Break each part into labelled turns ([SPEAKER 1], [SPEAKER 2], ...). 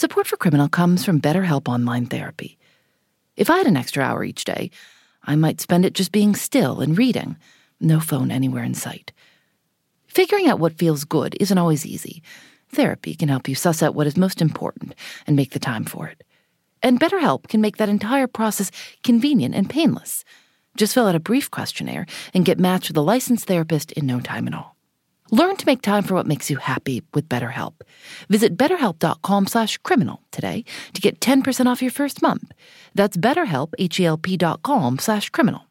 [SPEAKER 1] Support for Criminal comes from BetterHelp Online Therapy. If I had an extra hour each day, I might spend it just being still and reading, no phone anywhere in sight. Figuring out what feels good isn't always easy. Therapy can help you suss out what is most important and make the time for it. And BetterHelp can make that entire process convenient and painless. Just fill out a brief questionnaire and get matched with a licensed therapist in no time at all. Learn to make time for what makes you happy with BetterHelp. Visit betterhelp.com slash criminal today to get 10% off your first month. That's betterhelp, H-E-L-P dot com slash criminal.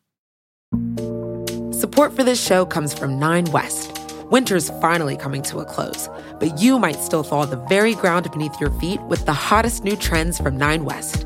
[SPEAKER 2] Support for this show comes from Nine West. Winter's finally coming to a close, but you might still thaw the very ground beneath your feet with the hottest new trends from Nine West.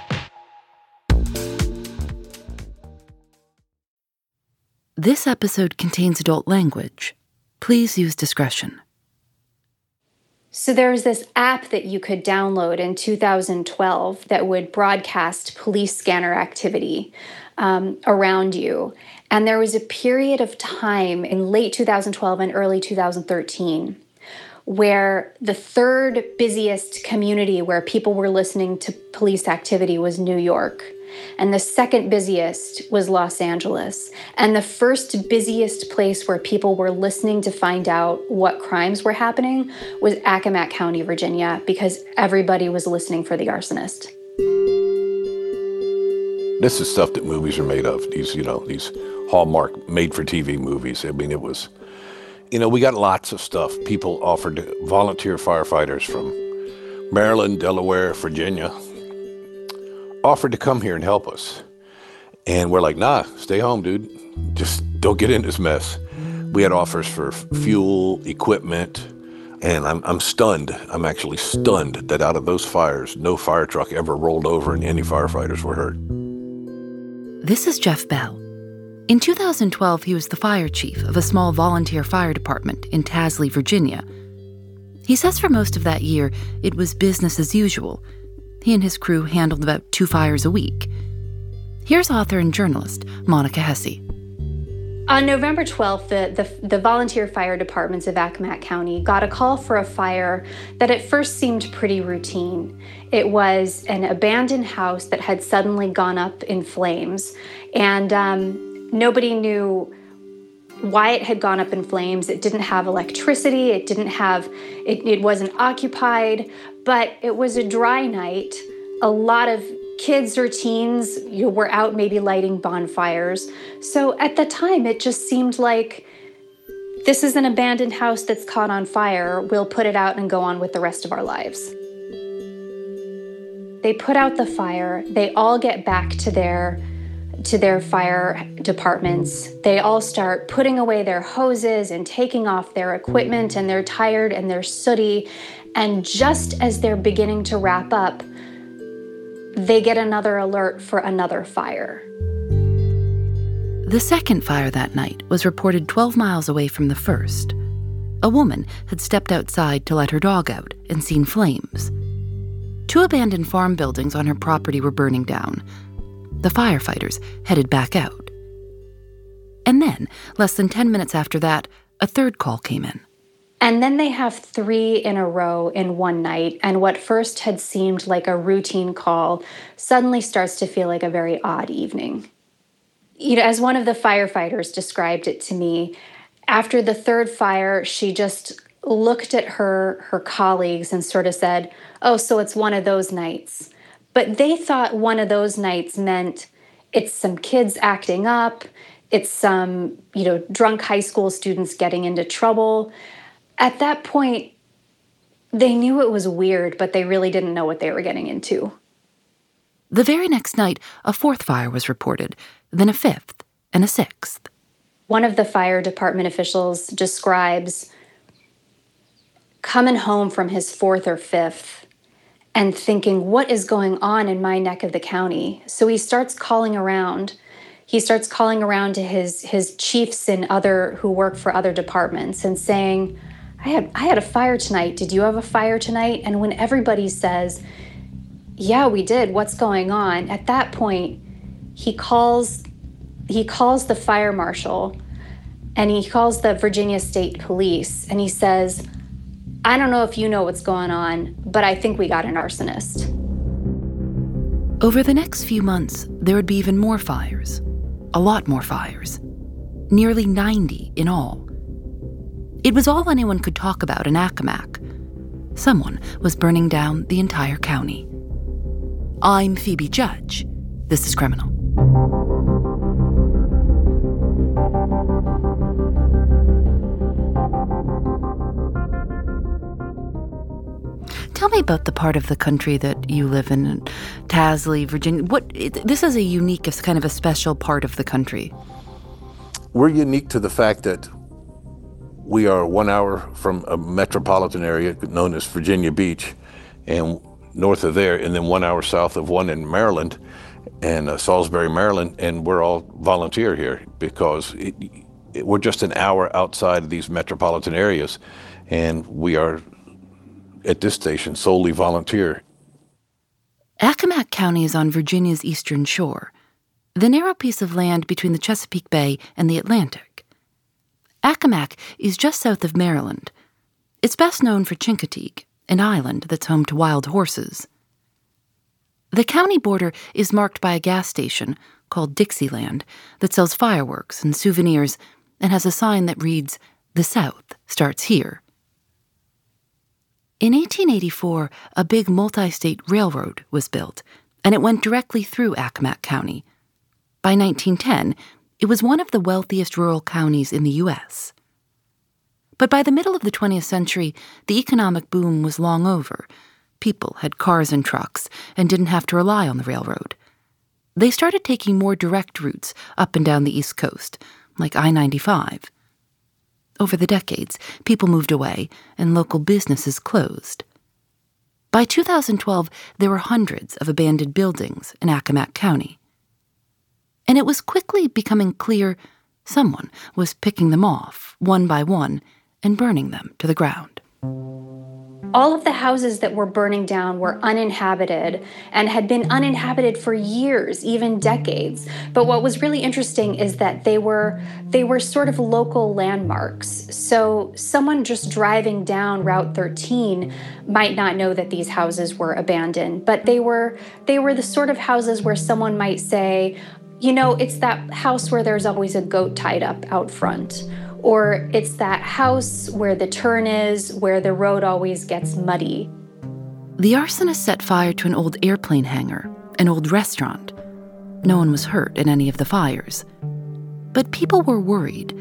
[SPEAKER 1] This episode contains adult language. Please use discretion.
[SPEAKER 3] So there was this app that you could download in 2012 that would broadcast police scanner activity um, around you. And there was a period of time in late 2012 and early 2013 where the third busiest community where people were listening to police activity was New York. And the second busiest was Los Angeles. And the first busiest place where people were listening to find out what crimes were happening was Accomack County, Virginia, because everybody was listening for the arsonist.
[SPEAKER 4] This is stuff that movies are made of. These, you know, these Hallmark made for TV movies. I mean, it was, you know, we got lots of stuff. People offered volunteer firefighters from Maryland, Delaware, Virginia, offered to come here and help us. And we're like, nah, stay home, dude. Just don't get in this mess. We had offers for fuel, equipment, and I'm, I'm stunned. I'm actually stunned that out of those fires, no fire truck ever rolled over and any firefighters were hurt.
[SPEAKER 1] This is Jeff Bell. In 2012, he was the fire chief of a small volunteer fire department in Tasley, Virginia. He says for most of that year, it was business as usual he and his crew handled about two fires a week. Here's author and journalist Monica Hesse.
[SPEAKER 3] On November 12th, the, the, the, volunteer fire departments of Accomack County got a call for a fire that at first seemed pretty routine. It was an abandoned house that had suddenly gone up in flames, and um, nobody knew why it had gone up in flames. It didn't have electricity, it didn't have, it, it wasn't occupied, but it was a dry night. A lot of kids or teens you know, were out maybe lighting bonfires. So at the time, it just seemed like this is an abandoned house that's caught on fire. We'll put it out and go on with the rest of our lives. They put out the fire. They all get back to their to their fire departments. They all start putting away their hoses and taking off their equipment and they're tired and they're sooty and just as they're beginning to wrap up, they get another alert for another fire.
[SPEAKER 1] The second fire that night was reported 12 miles away from the first. A woman had stepped outside to let her dog out and seen flames. Two abandoned farm buildings on her property were burning down. The firefighters headed back out. And then, less than 10 minutes after that, a third call came in.
[SPEAKER 3] And then they have three in a row in one night. And what first had seemed like a routine call suddenly starts to feel like a very odd evening. You know, as one of the firefighters described it to me, after the third fire, she just looked at her her colleagues and sort of said, "Oh, so it's one of those nights." But they thought one of those nights meant it's some kids acting up, it's some, you know, drunk high school students getting into trouble at that point, they knew it was weird, but they really didn't know what they were getting into.
[SPEAKER 1] The very next night, a fourth fire was reported, then a fifth, and a sixth.
[SPEAKER 3] One of the fire department officials describes coming home from his fourth or fifth and thinking, what is going on in my neck of the county? So he starts calling around. He starts calling around to his his chiefs and other who work for other departments and saying, I had I had a fire tonight. Did you have a fire tonight? And when everybody says, Yeah, we did. What's going on? At that point, he calls he calls the fire marshal and he calls the Virginia State Police and he says, I don't know if you know what's going on, but I think we got an arsonist.
[SPEAKER 1] Over the next few months, there would be even more fires. A lot more fires. Nearly 90 in all. It was all anyone could talk about in Accomack. Someone was burning down the entire county. I'm Phoebe Judge. This is Criminal. Tell me about the part of the country that you live in, Tasley, Virginia. What this is a unique, kind of a special part of the country.
[SPEAKER 4] We're unique to the fact that we are one hour from a metropolitan area known as Virginia Beach, and north of there, and then one hour south of one in Maryland, and uh, Salisbury, Maryland, and we're all volunteer here because it, it, we're just an hour outside of these metropolitan areas, and we are at this station solely volunteer.
[SPEAKER 1] Accomack County is on Virginia's eastern shore, the narrow piece of land between the Chesapeake Bay and the Atlantic. Accomack is just south of Maryland. It's best known for Chincoteague, an island that's home to wild horses. The county border is marked by a gas station called Dixieland that sells fireworks and souvenirs and has a sign that reads, The South starts here. In 1884, a big multi state railroad was built, and it went directly through Accomack County. By 1910, it was one of the wealthiest rural counties in the U.S. But by the middle of the 20th century, the economic boom was long over. People had cars and trucks and didn't have to rely on the railroad. They started taking more direct routes up and down the East Coast, like I 95. Over the decades, people moved away and local businesses closed. By 2012, there were hundreds of abandoned buildings in Accomack County. And it was quickly becoming clear someone was picking them off, one by one, and burning them to the ground.
[SPEAKER 3] All of the houses that were burning down were uninhabited and had been uninhabited for years even decades. But what was really interesting is that they were they were sort of local landmarks. So someone just driving down route 13 might not know that these houses were abandoned but they were they were the sort of houses where someone might say you know it's that house where there's always a goat tied up out front or it's that house where the turn is, where the road always gets muddy.
[SPEAKER 1] The arsonist set fire to an old airplane hangar, an old restaurant. No one was hurt in any of the fires. But people were worried,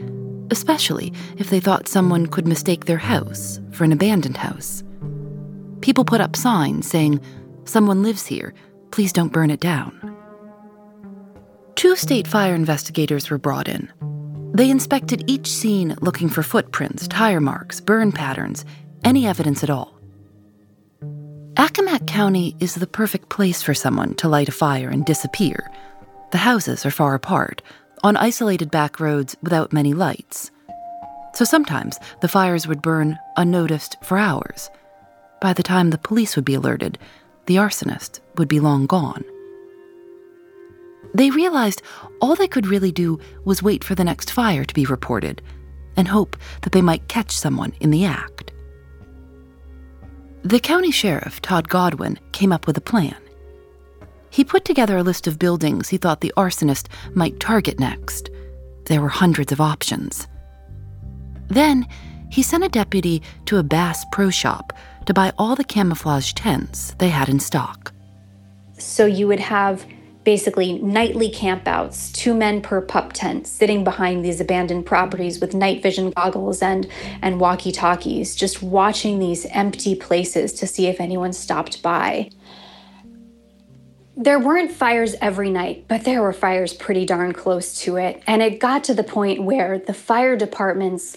[SPEAKER 1] especially if they thought someone could mistake their house for an abandoned house. People put up signs saying, Someone lives here, please don't burn it down. Two state fire investigators were brought in they inspected each scene looking for footprints, tire marks, burn patterns, any evidence at all. Accomack County is the perfect place for someone to light a fire and disappear. The houses are far apart, on isolated back roads without many lights. So sometimes the fires would burn unnoticed for hours. By the time the police would be alerted, the arsonist would be long gone. They realized all they could really do was wait for the next fire to be reported and hope that they might catch someone in the act. The county sheriff, Todd Godwin, came up with a plan. He put together a list of buildings he thought the arsonist might target next. There were hundreds of options. Then he sent a deputy to a Bass Pro Shop to buy all the camouflage tents they had in stock.
[SPEAKER 3] So you would have basically nightly campouts, two men per pup tent, sitting behind these abandoned properties with night vision goggles and, and walkie talkies, just watching these empty places to see if anyone stopped by. There weren't fires every night, but there were fires pretty darn close to it. And it got to the point where the fire departments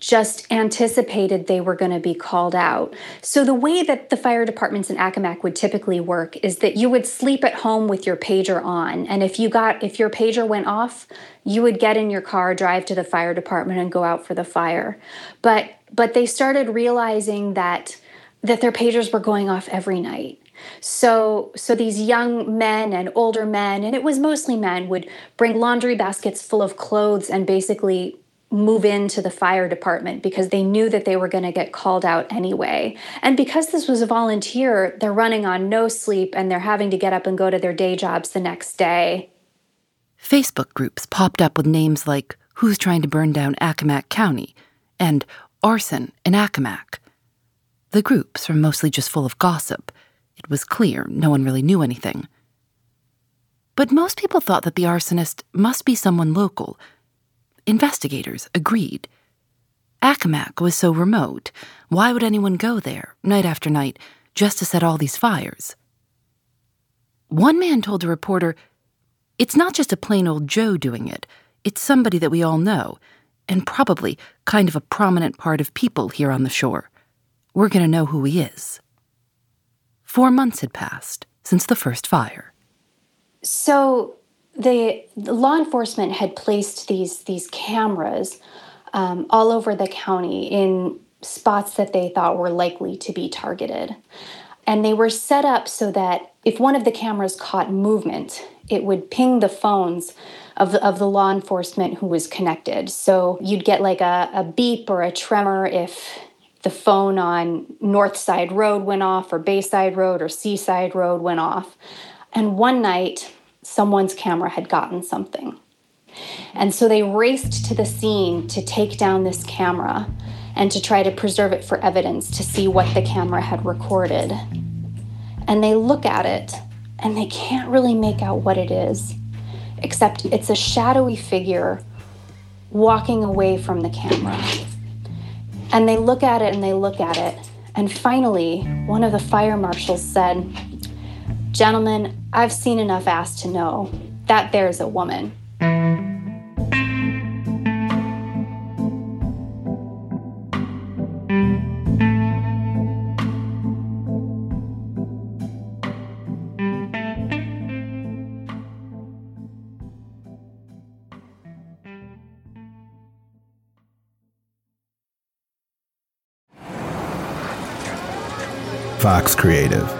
[SPEAKER 3] just anticipated they were going to be called out. So, the way that the fire departments in Accomack would typically work is that you would sleep at home with your pager on. And if you got, if your pager went off, you would get in your car, drive to the fire department, and go out for the fire. But, but they started realizing that, that their pagers were going off every night. So, so these young men and older men, and it was mostly men, would bring laundry baskets full of clothes and basically move into the fire department because they knew that they were going to get called out anyway. And because this was a volunteer, they're running on no sleep and they're having to get up and go to their day jobs the next day.
[SPEAKER 1] Facebook groups popped up with names like Who's Trying to Burn Down Accomack County and Arson in Accomack. The groups were mostly just full of gossip. It was clear no one really knew anything. But most people thought that the arsonist must be someone local Investigators agreed. Accomack was so remote. Why would anyone go there, night after night, just to set all these fires? One man told a reporter, It's not just a plain old Joe doing it, it's somebody that we all know, and probably kind of a prominent part of people here on the shore. We're going to know who he is. Four months had passed since the first fire.
[SPEAKER 3] So the, the law enforcement had placed these these cameras um, all over the county in spots that they thought were likely to be targeted. And they were set up so that if one of the cameras caught movement, it would ping the phones of the, of the law enforcement who was connected. So you'd get like a, a beep or a tremor if the phone on North Side Road went off, or Bayside Road, or Seaside Road went off. And one night, someone's camera had gotten something. And so they raced to the scene to take down this camera and to try to preserve it for evidence to see what the camera had recorded. And they look at it and they can't really make out what it is, except it's a shadowy figure walking away from the camera. And they look at it and they look at it. And finally, one of the fire marshals said, Gentlemen, I've seen enough ass to know that there's a woman.
[SPEAKER 5] Fox Creative.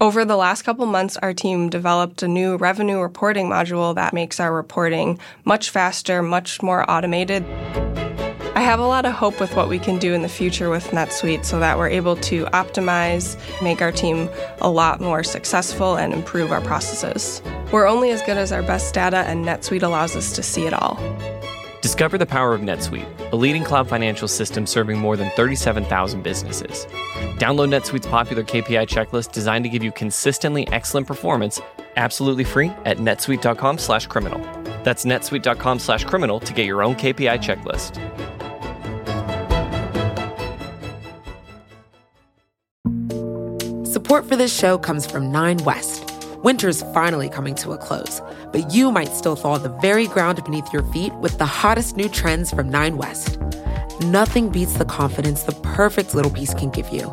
[SPEAKER 6] Over the last couple months, our team developed a new revenue reporting module that makes our reporting much faster, much more automated. I have a lot of hope with what we can do in the future with NetSuite so that we're able to optimize, make our team a lot more successful, and improve our processes. We're only as good as our best data, and NetSuite allows us to see it all.
[SPEAKER 7] Discover the power of NetSuite, a leading cloud financial system serving more than 37,000 businesses. Download NetSuite's popular KPI checklist designed to give you consistently excellent performance absolutely free at netsuite.com slash criminal. That's netsuite.com slash criminal to get your own KPI checklist.
[SPEAKER 2] Support for this show comes from Nine West. Winter's finally coming to a close, but you might still thaw the very ground beneath your feet with the hottest new trends from Nine West. Nothing beats the confidence the perfect little piece can give you.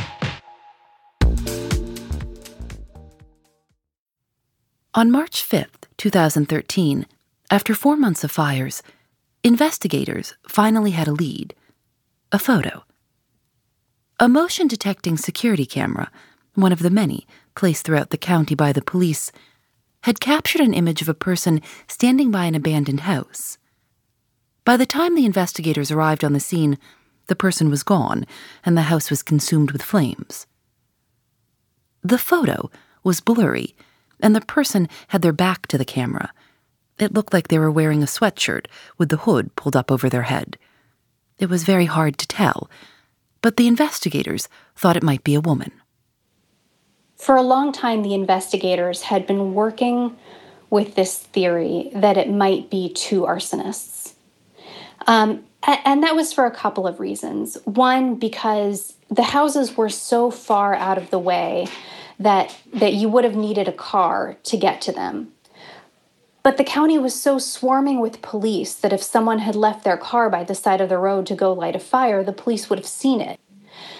[SPEAKER 1] On March 5th, 2013, after four months of fires, investigators finally had a lead a photo. A motion detecting security camera, one of the many placed throughout the county by the police, had captured an image of a person standing by an abandoned house. By the time the investigators arrived on the scene, the person was gone and the house was consumed with flames. The photo was blurry, and the person had their back to the camera. It looked like they were wearing a sweatshirt with the hood pulled up over their head. It was very hard to tell, but the investigators thought it might be a woman.
[SPEAKER 3] For a long time, the investigators had been working with this theory that it might be two arsonists. Um, and that was for a couple of reasons. One, because the houses were so far out of the way that, that you would have needed a car to get to them. But the county was so swarming with police that if someone had left their car by the side of the road to go light a fire, the police would have seen it.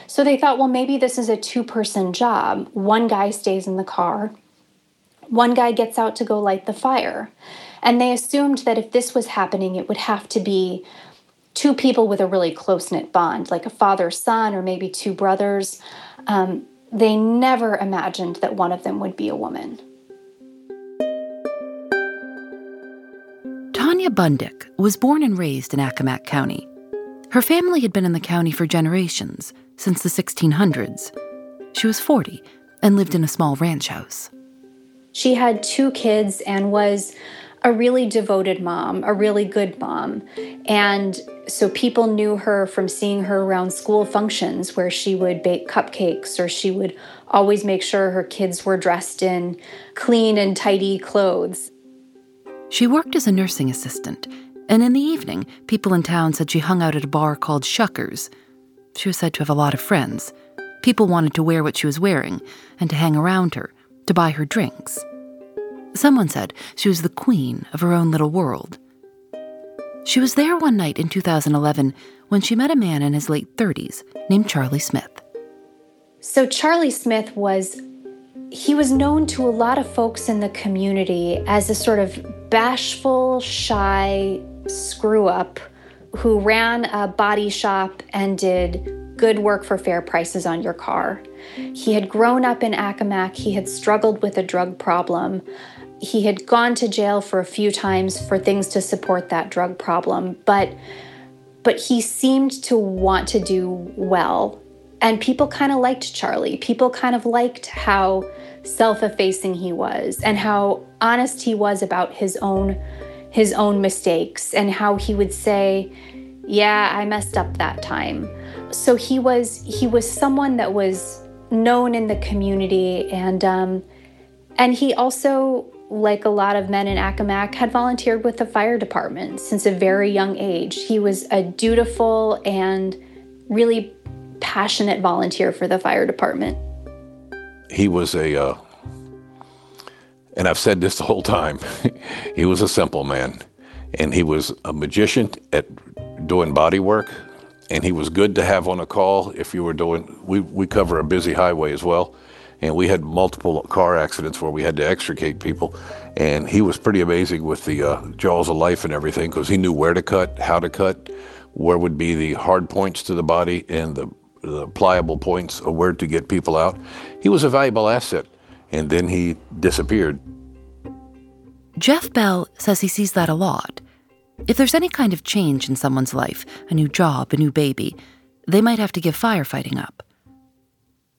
[SPEAKER 3] So they thought, well, maybe this is a two person job. One guy stays in the car, one guy gets out to go light the fire. And they assumed that if this was happening, it would have to be two people with a really close knit bond, like a father son or maybe two brothers. Um, they never imagined that one of them would be a woman.
[SPEAKER 1] Tonya Bundick was born and raised in Accomack County. Her family had been in the county for generations, since the 1600s. She was 40 and lived in a small ranch house.
[SPEAKER 3] She had two kids and was a really devoted mom, a really good mom. And so people knew her from seeing her around school functions where she would bake cupcakes or she would always make sure her kids were dressed in clean and tidy clothes.
[SPEAKER 1] She worked as a nursing assistant, and in the evening, people in town said she hung out at a bar called Shuckers, she was said to have a lot of friends. People wanted to wear what she was wearing and to hang around her, to buy her drinks. Someone said she was the queen of her own little world. She was there one night in 2011 when she met a man in his late 30s named Charlie Smith.
[SPEAKER 3] So, Charlie Smith was. He was known to a lot of folks in the community as a sort of bashful, shy screw up who ran a body shop and did good work for fair prices on your car. He had grown up in Accomack, he had struggled with a drug problem. He had gone to jail for a few times for things to support that drug problem, but but he seemed to want to do well. And people kind of liked Charlie. People kind of liked how self-effacing he was and how honest he was about his own his own mistakes and how he would say, "Yeah, I messed up that time." So he was he was someone that was known in the community, and um, and he also, like a lot of men in Accomack, had volunteered with the fire department since a very young age. He was a dutiful and really passionate volunteer for the fire department.
[SPEAKER 4] He was a uh, and I've said this the whole time, he was a simple man. And he was a magician at doing body work. And he was good to have on a call if you were doing, we, we cover a busy highway as well. And we had multiple car accidents where we had to extricate people. And he was pretty amazing with the uh, jaws of life and everything because he knew where to cut, how to cut, where would be the hard points to the body, and the, the pliable points of where to get people out. He was a valuable asset and then he disappeared.
[SPEAKER 1] Jeff Bell says he sees that a lot. If there's any kind of change in someone's life, a new job, a new baby, they might have to give firefighting up.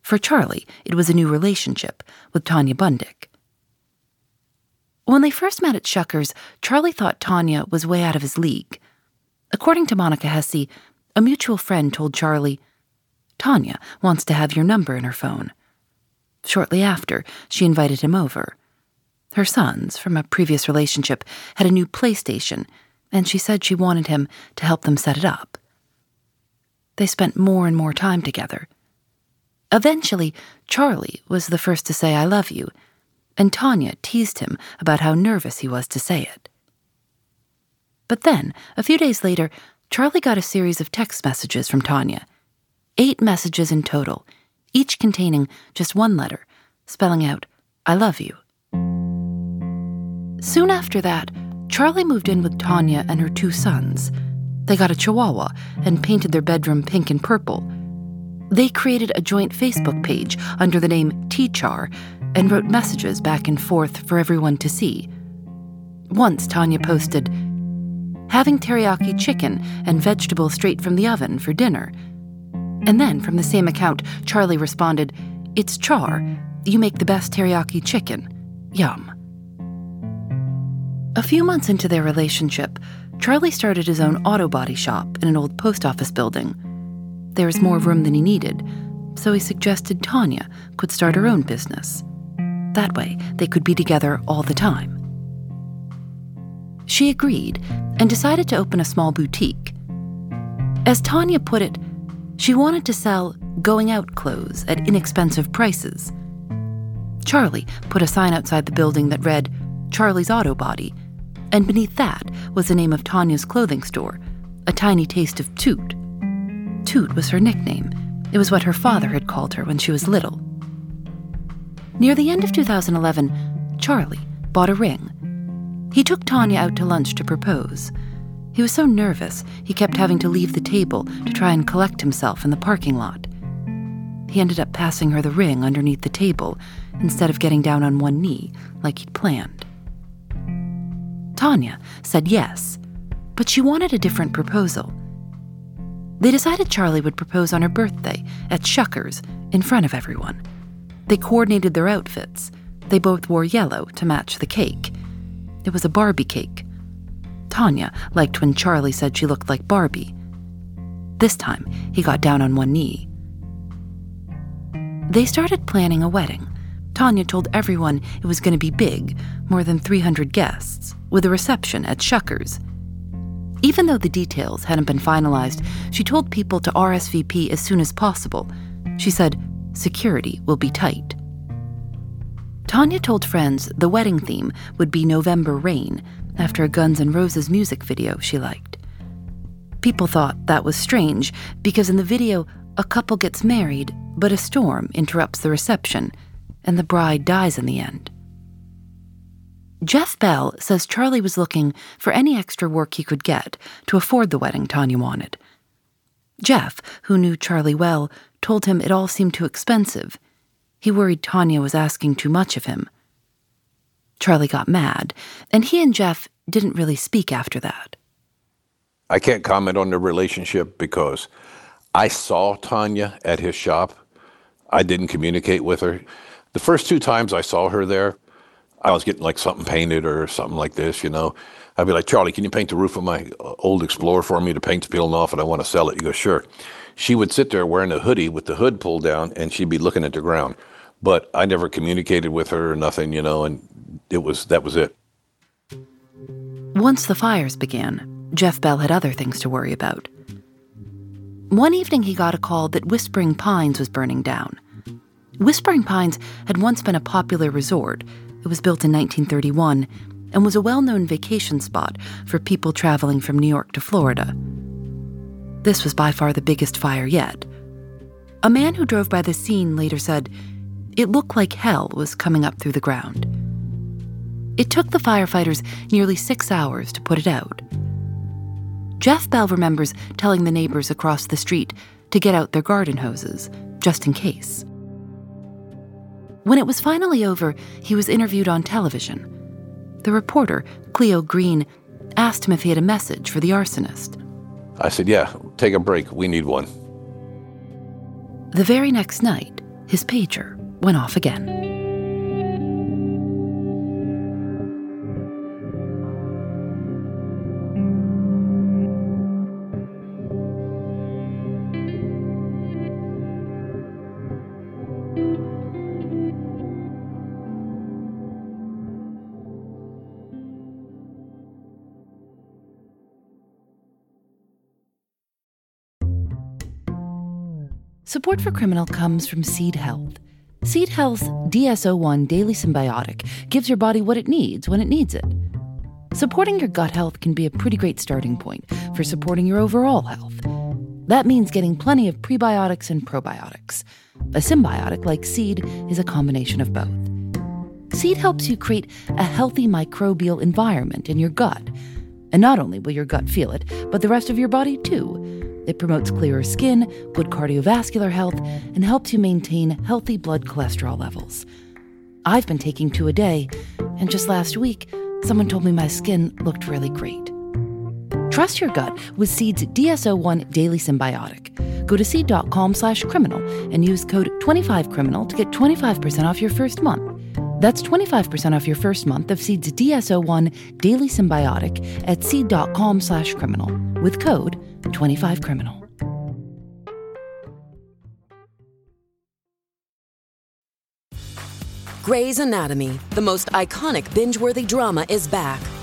[SPEAKER 1] For Charlie, it was a new relationship with Tonya Bundick. When they first met at Shuckers, Charlie thought Tonya was way out of his league. According to Monica Hesse, a mutual friend told Charlie, Tonya wants to have your number in her phone. Shortly after, she invited him over. Her sons, from a previous relationship, had a new PlayStation, and she said she wanted him to help them set it up. They spent more and more time together. Eventually, Charlie was the first to say, I love you, and Tonya teased him about how nervous he was to say it. But then, a few days later, Charlie got a series of text messages from Tonya. Eight messages in total, each containing just one letter, spelling out, I love you. Soon after that, Charlie moved in with Tonya and her two sons. They got a chihuahua and painted their bedroom pink and purple. They created a joint Facebook page under the name T-Char and wrote messages back and forth for everyone to see. Once Tonya posted, having teriyaki chicken and vegetables straight from the oven for dinner. And then from the same account, Charlie responded, It's Char. You make the best teriyaki chicken. Yum. A few months into their relationship, Charlie started his own auto body shop in an old post office building. There was more room than he needed, so he suggested Tonya could start her own business. That way, they could be together all the time. She agreed and decided to open a small boutique. As Tonya put it, she wanted to sell going out clothes at inexpensive prices. Charlie put a sign outside the building that read, Charlie's Auto Body, and beneath that was the name of Tonya's clothing store, A Tiny Taste of Toot. Toot was her nickname. It was what her father had called her when she was little. Near the end of 2011, Charlie bought a ring. He took Tonya out to lunch to propose. He was so nervous, he kept having to leave the table to try and collect himself in the parking lot. He ended up passing her the ring underneath the table instead of getting down on one knee like he'd planned. Tonya said yes, but she wanted a different proposal. They decided Charlie would propose on her birthday at Shuckers in front of everyone. They coordinated their outfits. They both wore yellow to match the cake. It was a Barbie cake. Tonya liked when Charlie said she looked like Barbie. This time, he got down on one knee. They started planning a wedding. Tonya told everyone it was going to be big, more than 300 guests, with a reception at Shuckers. Even though the details hadn't been finalized, she told people to RSVP as soon as possible. She said, security will be tight. Tonya told friends the wedding theme would be November Rain, after a Guns N' Roses music video she liked. People thought that was strange because in the video, a couple gets married, but a storm interrupts the reception, and the bride dies in the end. Jeff Bell says Charlie was looking for any extra work he could get to afford the wedding Tonya wanted. Jeff, who knew Charlie well, told him it all seemed too expensive. He worried Tonya was asking too much of him. Charlie got mad, and he and Jeff didn't really speak after that.
[SPEAKER 4] I can't comment on the relationship because I saw Tonya at his shop. I didn't communicate with her. The first two times I saw her there, I was getting like something painted or something like this, you know. I'd be like, Charlie, can you paint the roof of my uh, old Explorer for me? The paint's peeling off and I want to sell it. He goes, sure. She would sit there wearing a hoodie with the hood pulled down and she'd be looking at the ground. But I never communicated with her or nothing, you know, and it was that was it.
[SPEAKER 1] Once the fires began, Jeff Bell had other things to worry about. One evening, he got a call that Whispering Pines was burning down. Whispering Pines had once been a popular resort. It was built in 1931 and was a well known vacation spot for people traveling from New York to Florida. This was by far the biggest fire yet. A man who drove by the scene later said, It looked like hell was coming up through the ground. It took the firefighters nearly six hours to put it out. Jeff Bell remembers telling the neighbors across the street to get out their garden hoses, just in case. When it was finally over, he was interviewed on television. The reporter, Cleo Green, asked him if he had a message for the arsonist.
[SPEAKER 4] I said, Yeah, take a break. We need one.
[SPEAKER 1] The very next night, his pager went off again. Support for Criminal comes from Seed Health. Seed Health's DS-01 Daily Synbiotic gives your body what it needs when it needs it. Supporting your gut health can be a pretty great starting point for supporting your overall health. That means getting plenty of prebiotics and probiotics. A synbiotic like Seed is a combination of both. Seed helps you create a healthy microbial environment in your gut. And not only will your gut feel it, but the rest of your body too. It promotes clearer skin, good cardiovascular health, and helps you maintain healthy blood cholesterol levels. I've been taking two a day, and just last week, someone told me my skin looked really great. Trust your gut with Seed's DS-01 Daily Synbiotic. Go to seed.com slash criminal and use code 25criminal to get 25% off your first month. That's 25% off your first month of Seed's DS-01 Daily Synbiotic at seed.com slash criminal with code 25criminal.
[SPEAKER 8] Grey's Anatomy, the most iconic binge-worthy drama is back,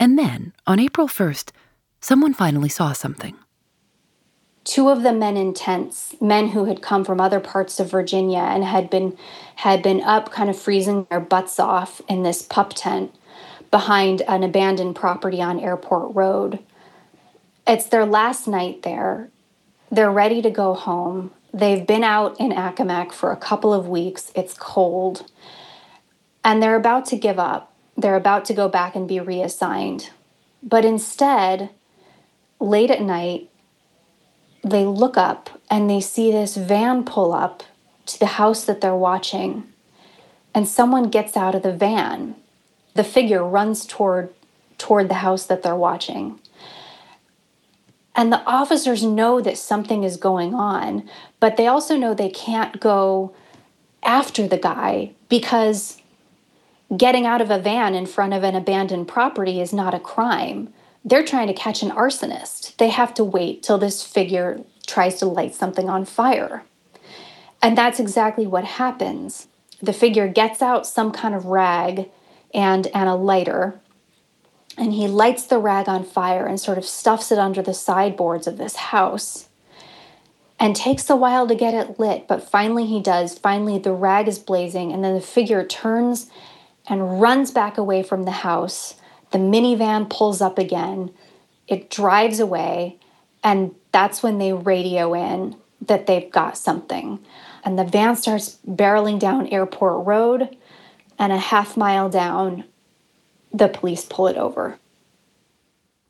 [SPEAKER 1] And then, on April 1st, someone finally saw something.
[SPEAKER 3] Two of the men in tents, men who had come from other parts of Virginia and had been had been up kind of freezing their butts off in this pup tent behind an abandoned property on Airport Road. It's their last night there. They're ready to go home. They've been out in Accomack for a couple of weeks. It's cold and they're about to give up. They're about to go back and be reassigned. But instead, late at night, they look up and they see this van pull up to the house that they're watching. And someone gets out of the van. The figure runs toward toward the house that they're watching. And the officers know that something is going on, but they also know they can't go after the guy because getting out of a van in front of an abandoned property is not a crime. They're trying to catch an arsonist. They have to wait till this figure tries to light something on fire. And that's exactly what happens. The figure gets out some kind of rag and, and a lighter, and he lights the rag on fire and sort of stuffs it under the sideboards of this house. And takes a while to get it lit, but finally he does. Finally, the rag is blazing, and then the figure turns and runs back away from the house. The minivan pulls up again. It drives away, and that's when they radio in that they've got something. And the van starts barreling down Airport Road, and a half mile down, the police pull it over.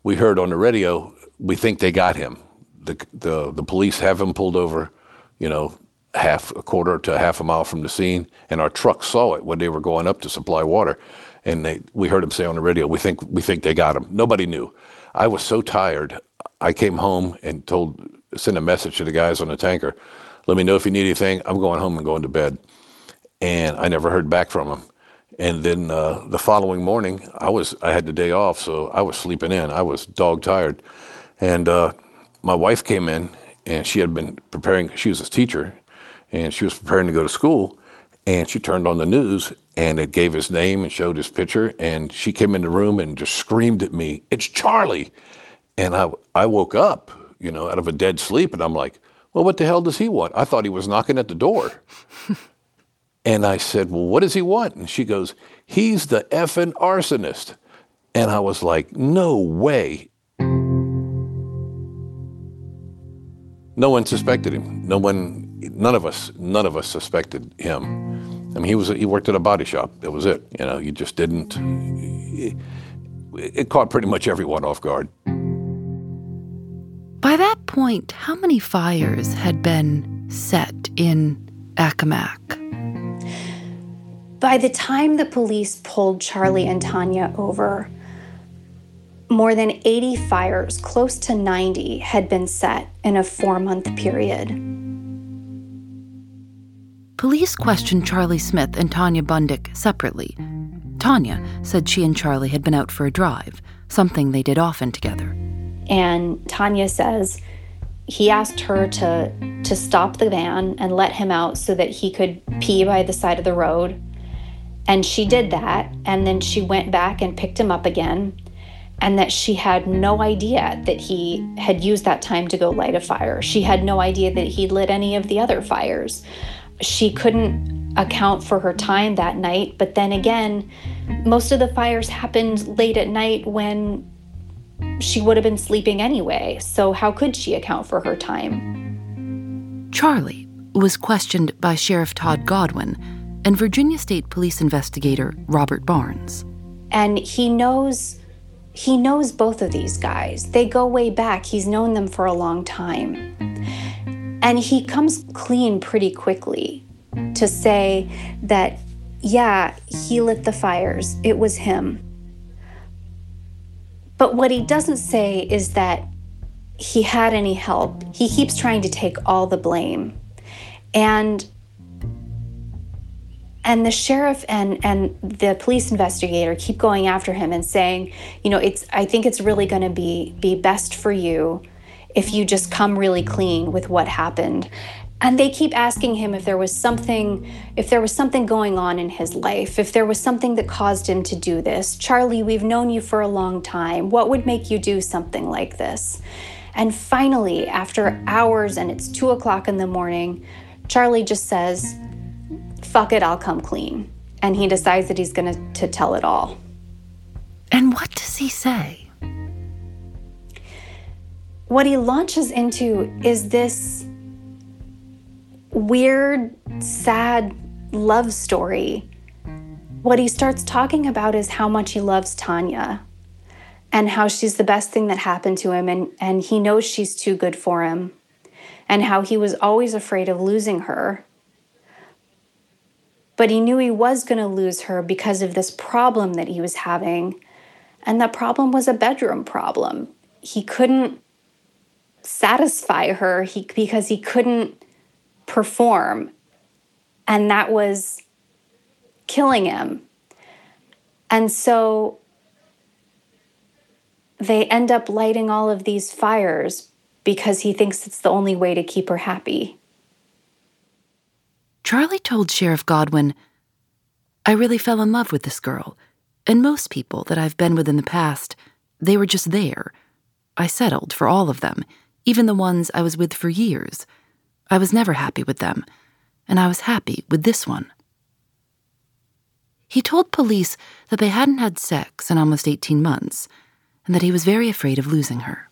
[SPEAKER 4] We heard on the radio, we think they got him. The, the, the police have him pulled over, you know, half a quarter to half a mile from the scene, and our truck saw it when they were going up to supply water, and they we heard him say on the radio, "We think we think they got him." Nobody knew. I was so tired. I came home and told sent a message to the guys on the tanker, "Let me know if you need anything. I'm going home and going to bed." And I never heard back from him. And then uh, the following morning, I was I had the day off, so I was sleeping in. I was dog tired, and uh, my wife came in and she had been preparing. She was a teacher, and she was preparing to go to school and she turned on the news and it gave his name and showed his picture and she came in the room and just screamed at me it's charlie! And i, I woke up you know out of a dead sleep and i'm like well what the hell does he want? I thought he was knocking at the door. And i said well what does he want? And she goes he's the effing arsonist. And i was like no way. No one suspected him. No one none of us, none of us suspected him. I mean, he was he worked at a body shop. That was it. You know, you just didn't. It, it caught pretty much everyone off guard.
[SPEAKER 1] By that point, how many fires had been set in Accomack?
[SPEAKER 3] By the time the police pulled Charlie and Tonya over, more than 80 fires, close to 90, had been set in a four month period.
[SPEAKER 1] Police questioned Charlie Smith and Tonya Bundick separately. Tonya said she and Charlie had been out for a drive, something they did often together.
[SPEAKER 3] And Tonya says he asked her to to stop the van and let him out so that he could pee by the side of the road. And she did that and then she went back and picked him up again and that she had no idea that he had used that time to go light a fire. She had no idea that he'd lit any of the other fires. She couldn't account for her time that night, but then again, most of the fires happened late at night when she would have been sleeping anyway, so how could she account for her time?
[SPEAKER 1] Charlie was questioned by Sheriff Todd Godwin and Virginia State Police investigator Robert Barnes.
[SPEAKER 3] And he knows he knows both of these guys. They go way back. He's known them for a long time. And he comes clean pretty quickly to say that yeah, he lit the fires. It was him. But what he doesn't say is that he had any help. He keeps trying to take all the blame. And and the sheriff and and the police investigator keep going after him and saying, you know, it's I think it's really going to be be best for you if you just come really clean with what happened. And they keep asking him if there was something, if there was something going on in his life, if there was something that caused him to do this. Charlie, we've known you for a long time. What would make you do something like this? And finally, after hours and it's two o'clock in the morning, Charlie just says, fuck it, I'll come clean. And he decides that he's going to tell it all.
[SPEAKER 1] And what does he say?
[SPEAKER 3] What he launches into is this weird, sad love story. What he starts talking about is how much he loves Tonya and how she's the best thing that happened to him, and, and he knows she's too good for him, and how he was always afraid of losing her. But he knew he was going to lose her because of this problem that he was having. And that problem was a bedroom problem. He couldn't satisfy her he, because he couldn't perform. And that was killing him. And so they end up lighting all of these fires because he thinks it's the only way to keep her happy.
[SPEAKER 1] Charlie told Sheriff Godwin, I really fell in love with this girl, and most people that I've been with in the past, they were just there. I settled for all of them, even the ones I was with for years. I was never happy with them, and I was happy with this one. He told police that they hadn't had sex in almost 18 months, and that he was very afraid of losing her.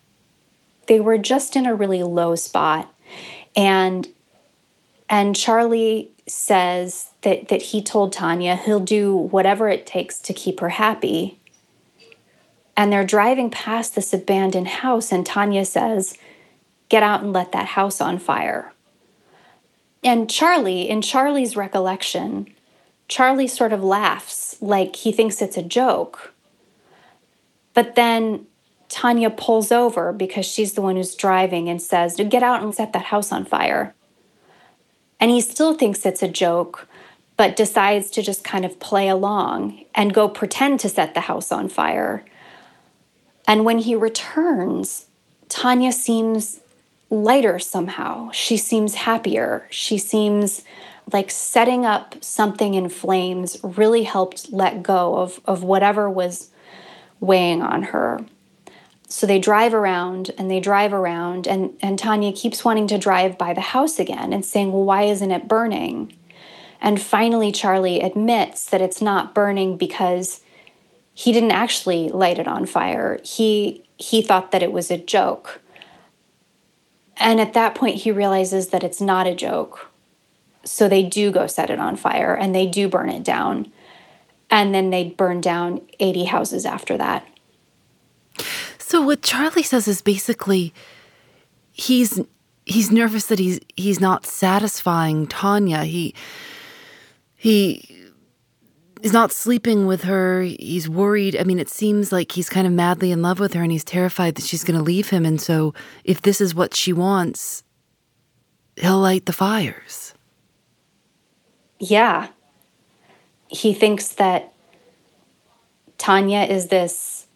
[SPEAKER 3] They were just in a really low spot, and and Charlie says that that he told Tonya he'll do whatever it takes to keep her happy. And they're driving past this abandoned house and Tonya says, "Get out and let that house on fire." And Charlie, in Charlie's recollection, Charlie sort of laughs like he thinks it's a joke. But then Tonya pulls over because she's the one who's driving and says, Get out and set that house on fire. And he still thinks it's a joke, but decides to just kind of play along and go pretend to set the house on fire. And when he returns, Tonya seems lighter somehow. She seems happier. She seems like setting up something in flames really helped let go of, of whatever was weighing on her. So they drive around and they drive around, and, and Tonya keeps wanting to drive by the house again and saying, Well, why isn't it burning? And finally, Charlie admits that it's not burning because he didn't actually light it on fire. He, he thought that it was a joke. And at that point, he realizes that it's not a joke. So they do go set it on fire and they do burn it down. And then they burn down 80 houses after that.
[SPEAKER 1] So what Charlie says is basically he's he's nervous that he's he's not satisfying Tonya. He he is not sleeping with her. He's worried. I mean, it seems like he's kind of madly in love with her and he's terrified that she's going to leave him. And so, if this is what she wants, he'll light the fires.
[SPEAKER 3] Yeah. He thinks that Tonya is this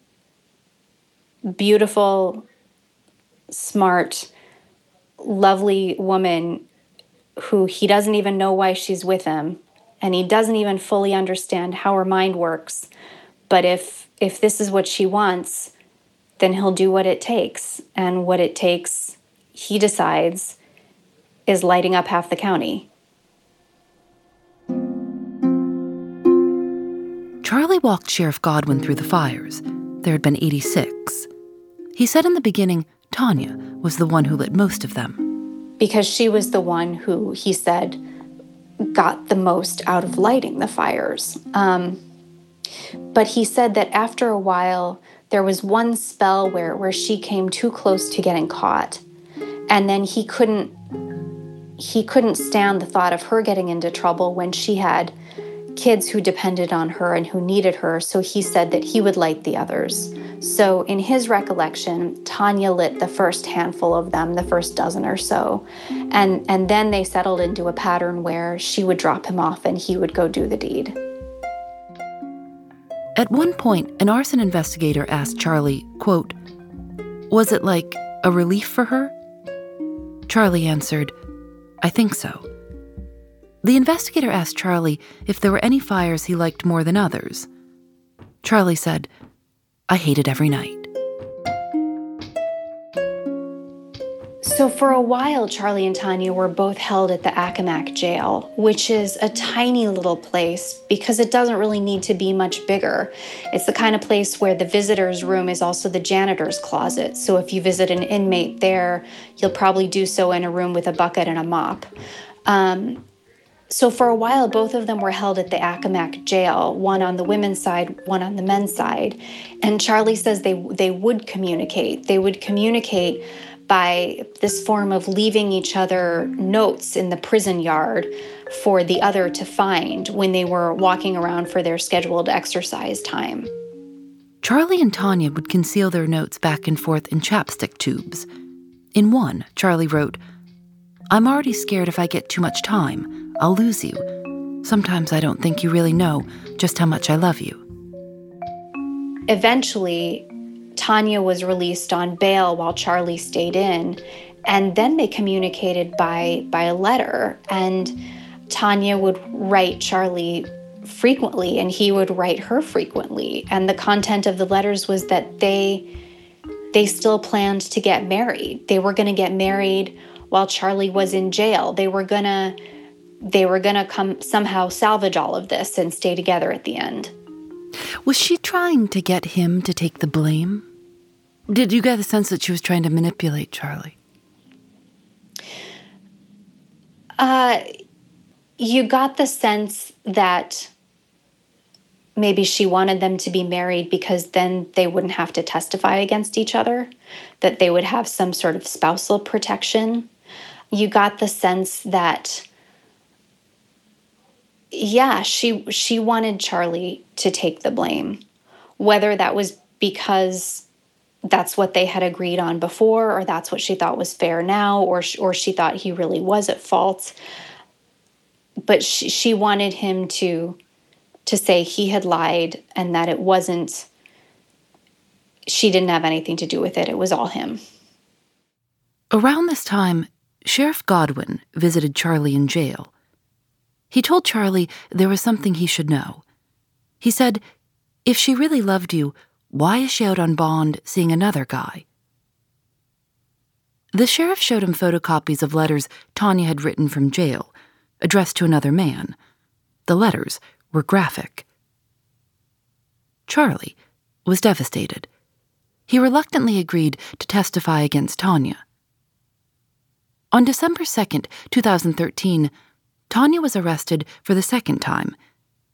[SPEAKER 3] beautiful, smart, lovely woman who he doesn't even know why she's with him and he doesn't even fully understand how her mind works. But if if this is what she wants, then he'll do what it takes. And what it takes, he decides, is lighting up half the county.
[SPEAKER 1] Charlie walked Sheriff Godwin through the fires. There had been 86. He said in the beginning Tonya was the one who lit most of them.
[SPEAKER 3] Because she was the one who, he said, got the most out of lighting the fires. Um, but he said that after a while, there was one spell where, where she came too close to getting caught. And then he couldn't he couldn't stand the thought of her getting into trouble when she had kids who depended on her and who needed her, so he said that he would light the others. So, in his recollection, Tonya lit the first handful of them, the first dozen or so. And, and then they settled into a pattern where she would drop him off and he would go do the deed.
[SPEAKER 1] At one point, an arson investigator asked Charlie, quote, Was it like a relief for her? Charlie answered, I think so. The investigator asked Charlie if there were any fires he liked more than others. Charlie said, I hated every night.
[SPEAKER 3] So, for a while, Charlie and Tonya were both held at the Accomack jail, which is a tiny little place because it doesn't really need to be much bigger. It's the kind of place where the visitor's room is also the janitor's closet. So, if you visit an inmate there, you'll probably do so in a room with a bucket and a mop. Um, so for a while, both of them were held at the Accomack jail, one on the women's side, one on the men's side. And Charlie says they they would communicate. They would communicate by this form of leaving each other notes in the prison yard for the other to find when they were walking around for their scheduled exercise time.
[SPEAKER 1] Charlie and Tonya would conceal their notes back and forth in chapstick tubes. In one, Charlie wrote, I'm already scared if I get too much time. I'll lose you. Sometimes I don't think you really know just how much I love you.
[SPEAKER 3] Eventually, Tonya was released on bail while Charlie stayed in, and then they communicated by by a letter and Tonya would write Charlie frequently and he would write her frequently and the content of the letters was that they they still planned to get married. They were going to get married while Charlie was in jail. They were going to they were going to come somehow salvage all of this and stay together at the end.
[SPEAKER 1] Was she trying to get him to take the blame? Did you get the sense that she was trying to manipulate Charlie?
[SPEAKER 3] Uh, you got the sense that maybe she wanted them to be married because then they wouldn't have to testify against each other, that they would have some sort of spousal protection. You got the sense that yeah, she she wanted Charlie to take the blame, whether that was because that's what they had agreed on before, or that's what she thought was fair now, or or she thought he really was at fault. But she, she wanted him to to say he had lied and that it wasn't. She didn't have anything to do with it. It was all him.
[SPEAKER 1] Around this time, Sheriff Godwin visited Charlie in jail he told Charlie there was something he should know. He said, If she really loved you, why is she out on bond seeing another guy? The sheriff showed him photocopies of letters Tonya had written from jail, addressed to another man. The letters were graphic. Charlie was devastated. He reluctantly agreed to testify against Tonya. On December 2nd, 2013, Tonya was arrested for the second time,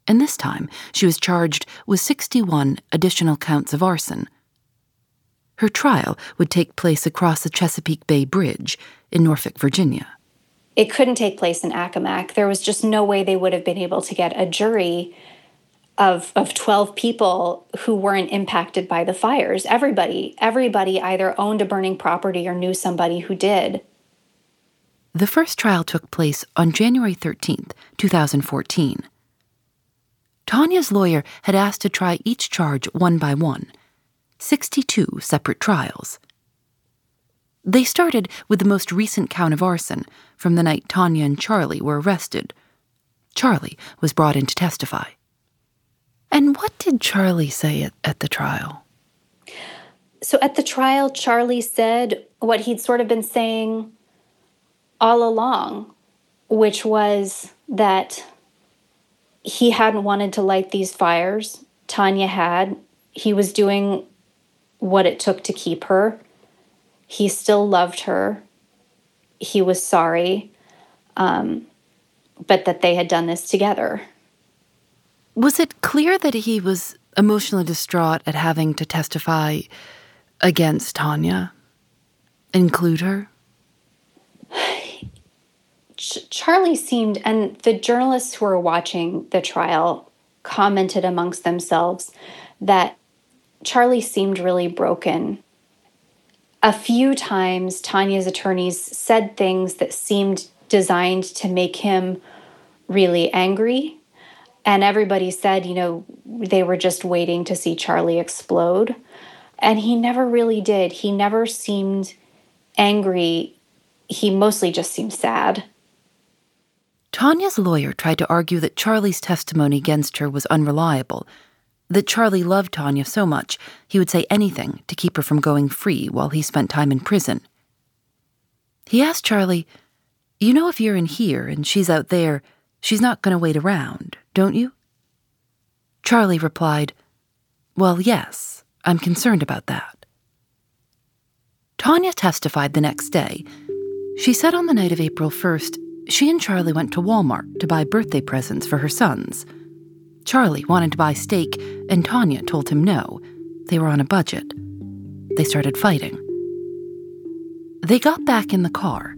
[SPEAKER 1] and this time she was charged with 61 additional counts of arson. Her trial would take place across the Chesapeake Bay Bridge in Norfolk, Virginia.
[SPEAKER 3] It couldn't take place in Accomack. There was just no way they would have been able to get a jury of, of 12 people who weren't impacted by the fires. Everybody, everybody either owned a burning property or knew somebody who did.
[SPEAKER 1] The first trial took place on January 13, 2014. Tonya's lawyer had asked to try each charge one by one 62 separate trials. They started with the most recent count of arson from the night Tonya and Charlie were arrested. Charlie was brought in to testify. And what did Charlie say at, at the trial?
[SPEAKER 3] So at the trial, Charlie said what he'd sort of been saying all along, which was that he hadn't wanted to light these fires. Tonya had. He was doing what it took to keep her. He still loved her. He was sorry, um, but that they had done this together.
[SPEAKER 1] Was it clear that he was emotionally distraught at having to testify against Tonya? Include her?
[SPEAKER 3] Ch- Charlie seemed, and the journalists who were watching the trial commented amongst themselves that Charlie seemed really broken. A few times, Tonya's attorneys said things that seemed designed to make him really angry. And everybody said, you know, they were just waiting to see Charlie explode. And he never really did. He never seemed angry. He mostly just seemed sad.
[SPEAKER 1] Tonya's lawyer tried to argue that Charlie's testimony against her was unreliable, that Charlie loved Tonya so much he would say anything to keep her from going free while he spent time in prison. He asked Charlie, You know, if you're in here and she's out there, she's not going to wait around, don't you? Charlie replied, Well, yes, I'm concerned about that. Tonya testified the next day. She said on the night of April 1st, she and Charlie went to Walmart to buy birthday presents for her sons. Charlie wanted to buy steak, and Tonya told him no. They were on a budget. They started fighting. They got back in the car.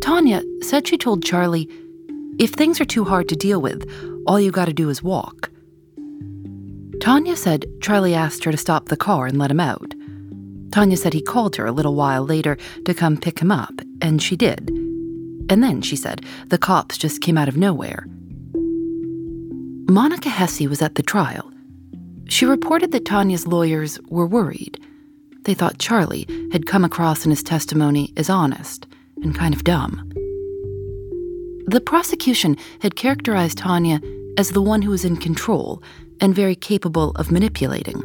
[SPEAKER 1] Tonya said she told Charlie, If things are too hard to deal with, all you gotta do is walk. Tonya said Charlie asked her to stop the car and let him out. Tonya said he called her a little while later to come pick him up, and she did. And then, she said, the cops just came out of nowhere. Monica Hesse was at the trial. She reported that Tonya's lawyers were worried. They thought Charlie had come across in his testimony as honest and kind of dumb. The prosecution had characterized Tonya as the one who was in control and very capable of manipulating.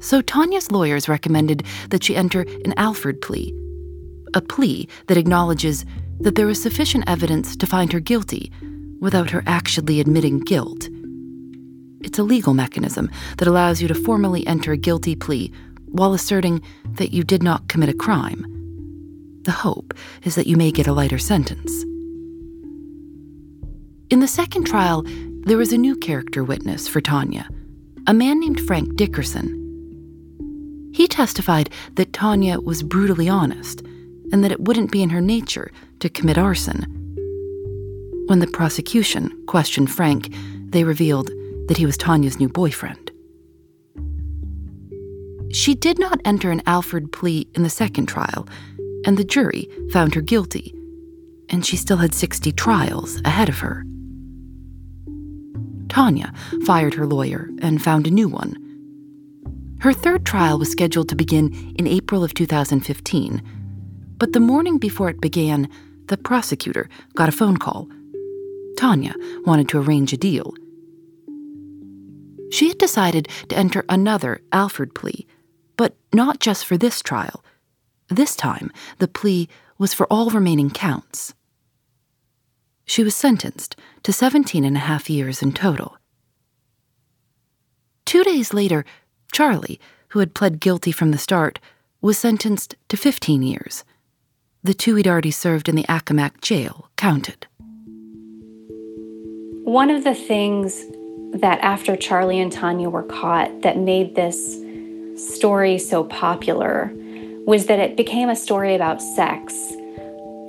[SPEAKER 1] So Tonya's lawyers recommended that she enter an Alford plea, a plea that acknowledges that there is sufficient evidence to find her guilty without her actually admitting guilt. It's a legal mechanism that allows you to formally enter a guilty plea while asserting that you did not commit a crime. The hope is that you may get a lighter sentence. In the second trial, there was a new character witness for Tonya, a man named Frank Dickerson. He testified that Tonya was brutally honest and that it wouldn't be in her nature to commit arson. When the prosecution questioned Frank, they revealed that he was Tonya's new boyfriend. She did not enter an Alford plea in the second trial, and the jury found her guilty, and she still had 60 trials ahead of her. Tonya fired her lawyer and found a new one. Her third trial was scheduled to begin in April of 2015 but the morning before it began, the prosecutor got a phone call. Tonya wanted to arrange a deal. She had decided to enter another Alford plea, but not just for this trial. This time, the plea was for all remaining counts. She was sentenced to 17 and a half years in total. Two days later, Charlie, who had pled guilty from the start, was sentenced to 15 years. The two he'd already served in the Accomack jail counted.
[SPEAKER 3] One of the things that after Charlie and Tonya were caught that made this story so popular was that it became a story about sex.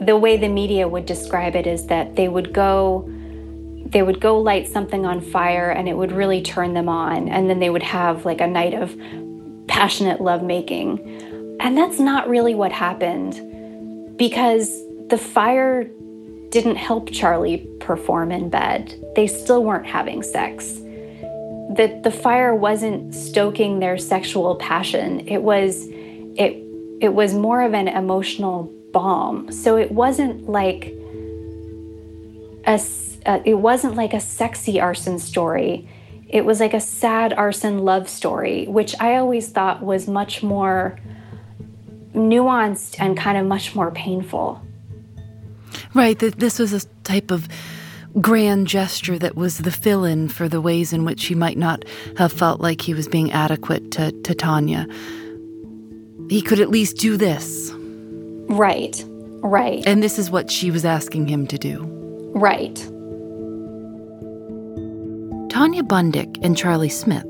[SPEAKER 3] The way the media would describe it is that they would go they would go light something on fire and it would really turn them on and then they would have like a night of passionate lovemaking. And that's not really what happened because the fire didn't help Charlie perform in bed. They still weren't having sex. That the fire wasn't stoking their sexual passion. It was it it was more of an emotional balm. So it wasn't like a uh, it wasn't like a sexy arson story. It was like a sad arson love story, which I always thought was much more nuanced and kind of much more painful.
[SPEAKER 1] Right. This was a type of grand gesture that was the fill in for the ways in which he might not have felt like he was being adequate to, to Tonya. He could at least do this.
[SPEAKER 3] Right. Right.
[SPEAKER 1] And this is what she was asking him to do.
[SPEAKER 3] Right.
[SPEAKER 1] Tonya Bundick and Charlie Smith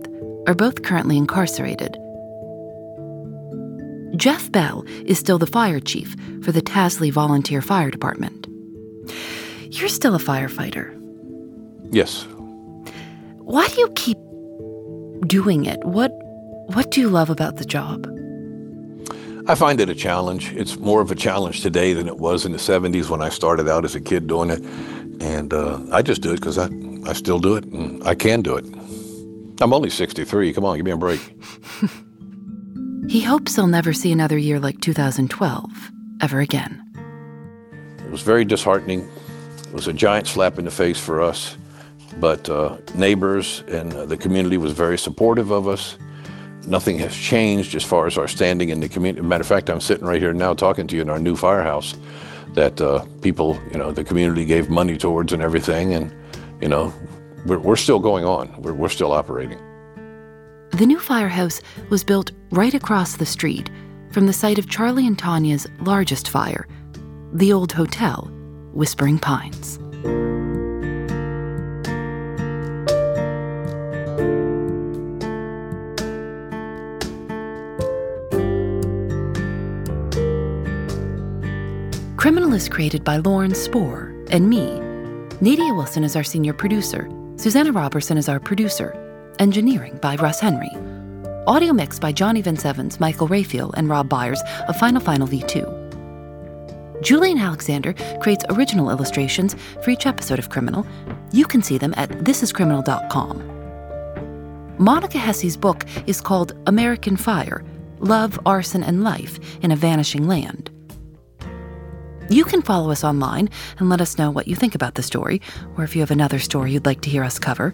[SPEAKER 1] are both currently incarcerated. Jeff Bell is still the fire chief for the Tasley Volunteer Fire Department. You're still a firefighter.
[SPEAKER 4] Yes.
[SPEAKER 1] Why do you keep doing it? What what do you love about the job?
[SPEAKER 4] I find it a challenge. It's more of a challenge today than it was in the 70s when I started out as a kid doing it. And uh, I just do it because I, I still do it and I can do it. I'm only 63. Come on, give me a break.
[SPEAKER 1] he hopes he'll never see another year like 2012 ever again.
[SPEAKER 4] It was very disheartening. It was a giant slap in the face for us. But uh, neighbors and uh, the community was very supportive of us. Nothing has changed as far as our standing in the community. Matter of fact, I'm sitting right here now talking to you in our new firehouse that uh, people, you know, the community gave money towards and everything. And, you know, we're, we're still going on, we're, we're still operating.
[SPEAKER 1] The new firehouse was built right across the street from the site of Charlie and Tonya's largest fire, the old hotel, Whispering Pines. Criminal is created by Lauren Spohr and me. Nadia Wilson is our senior producer. Susanna Robertson is our producer. Engineering by Russ Henry. Audio mixed by Johnny Vince Evans, Michael Raphael, and Rob Byers of Final Final V2. Julian Alexander creates original illustrations for each episode of Criminal. You can see them at thisiscriminal.com. Monica Hesse's book is called American Fire Love, Arson, and Life in a Vanishing Land. You can follow us online and let us know what you think about the story, or if you have another story you'd like to hear us cover.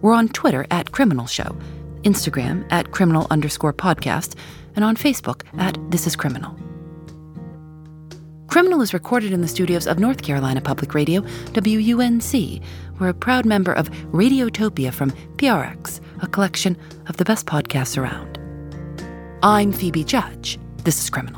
[SPEAKER 1] We're on Twitter at Criminal Show, Instagram at criminal underscore podcast, and on Facebook at This Is Criminal. Criminal is recorded in the studios of North Carolina Public Radio, WUNC. We're a proud member of Radiotopia from PRX, a collection of the best podcasts around. I'm Phoebe Judge. This is Criminal.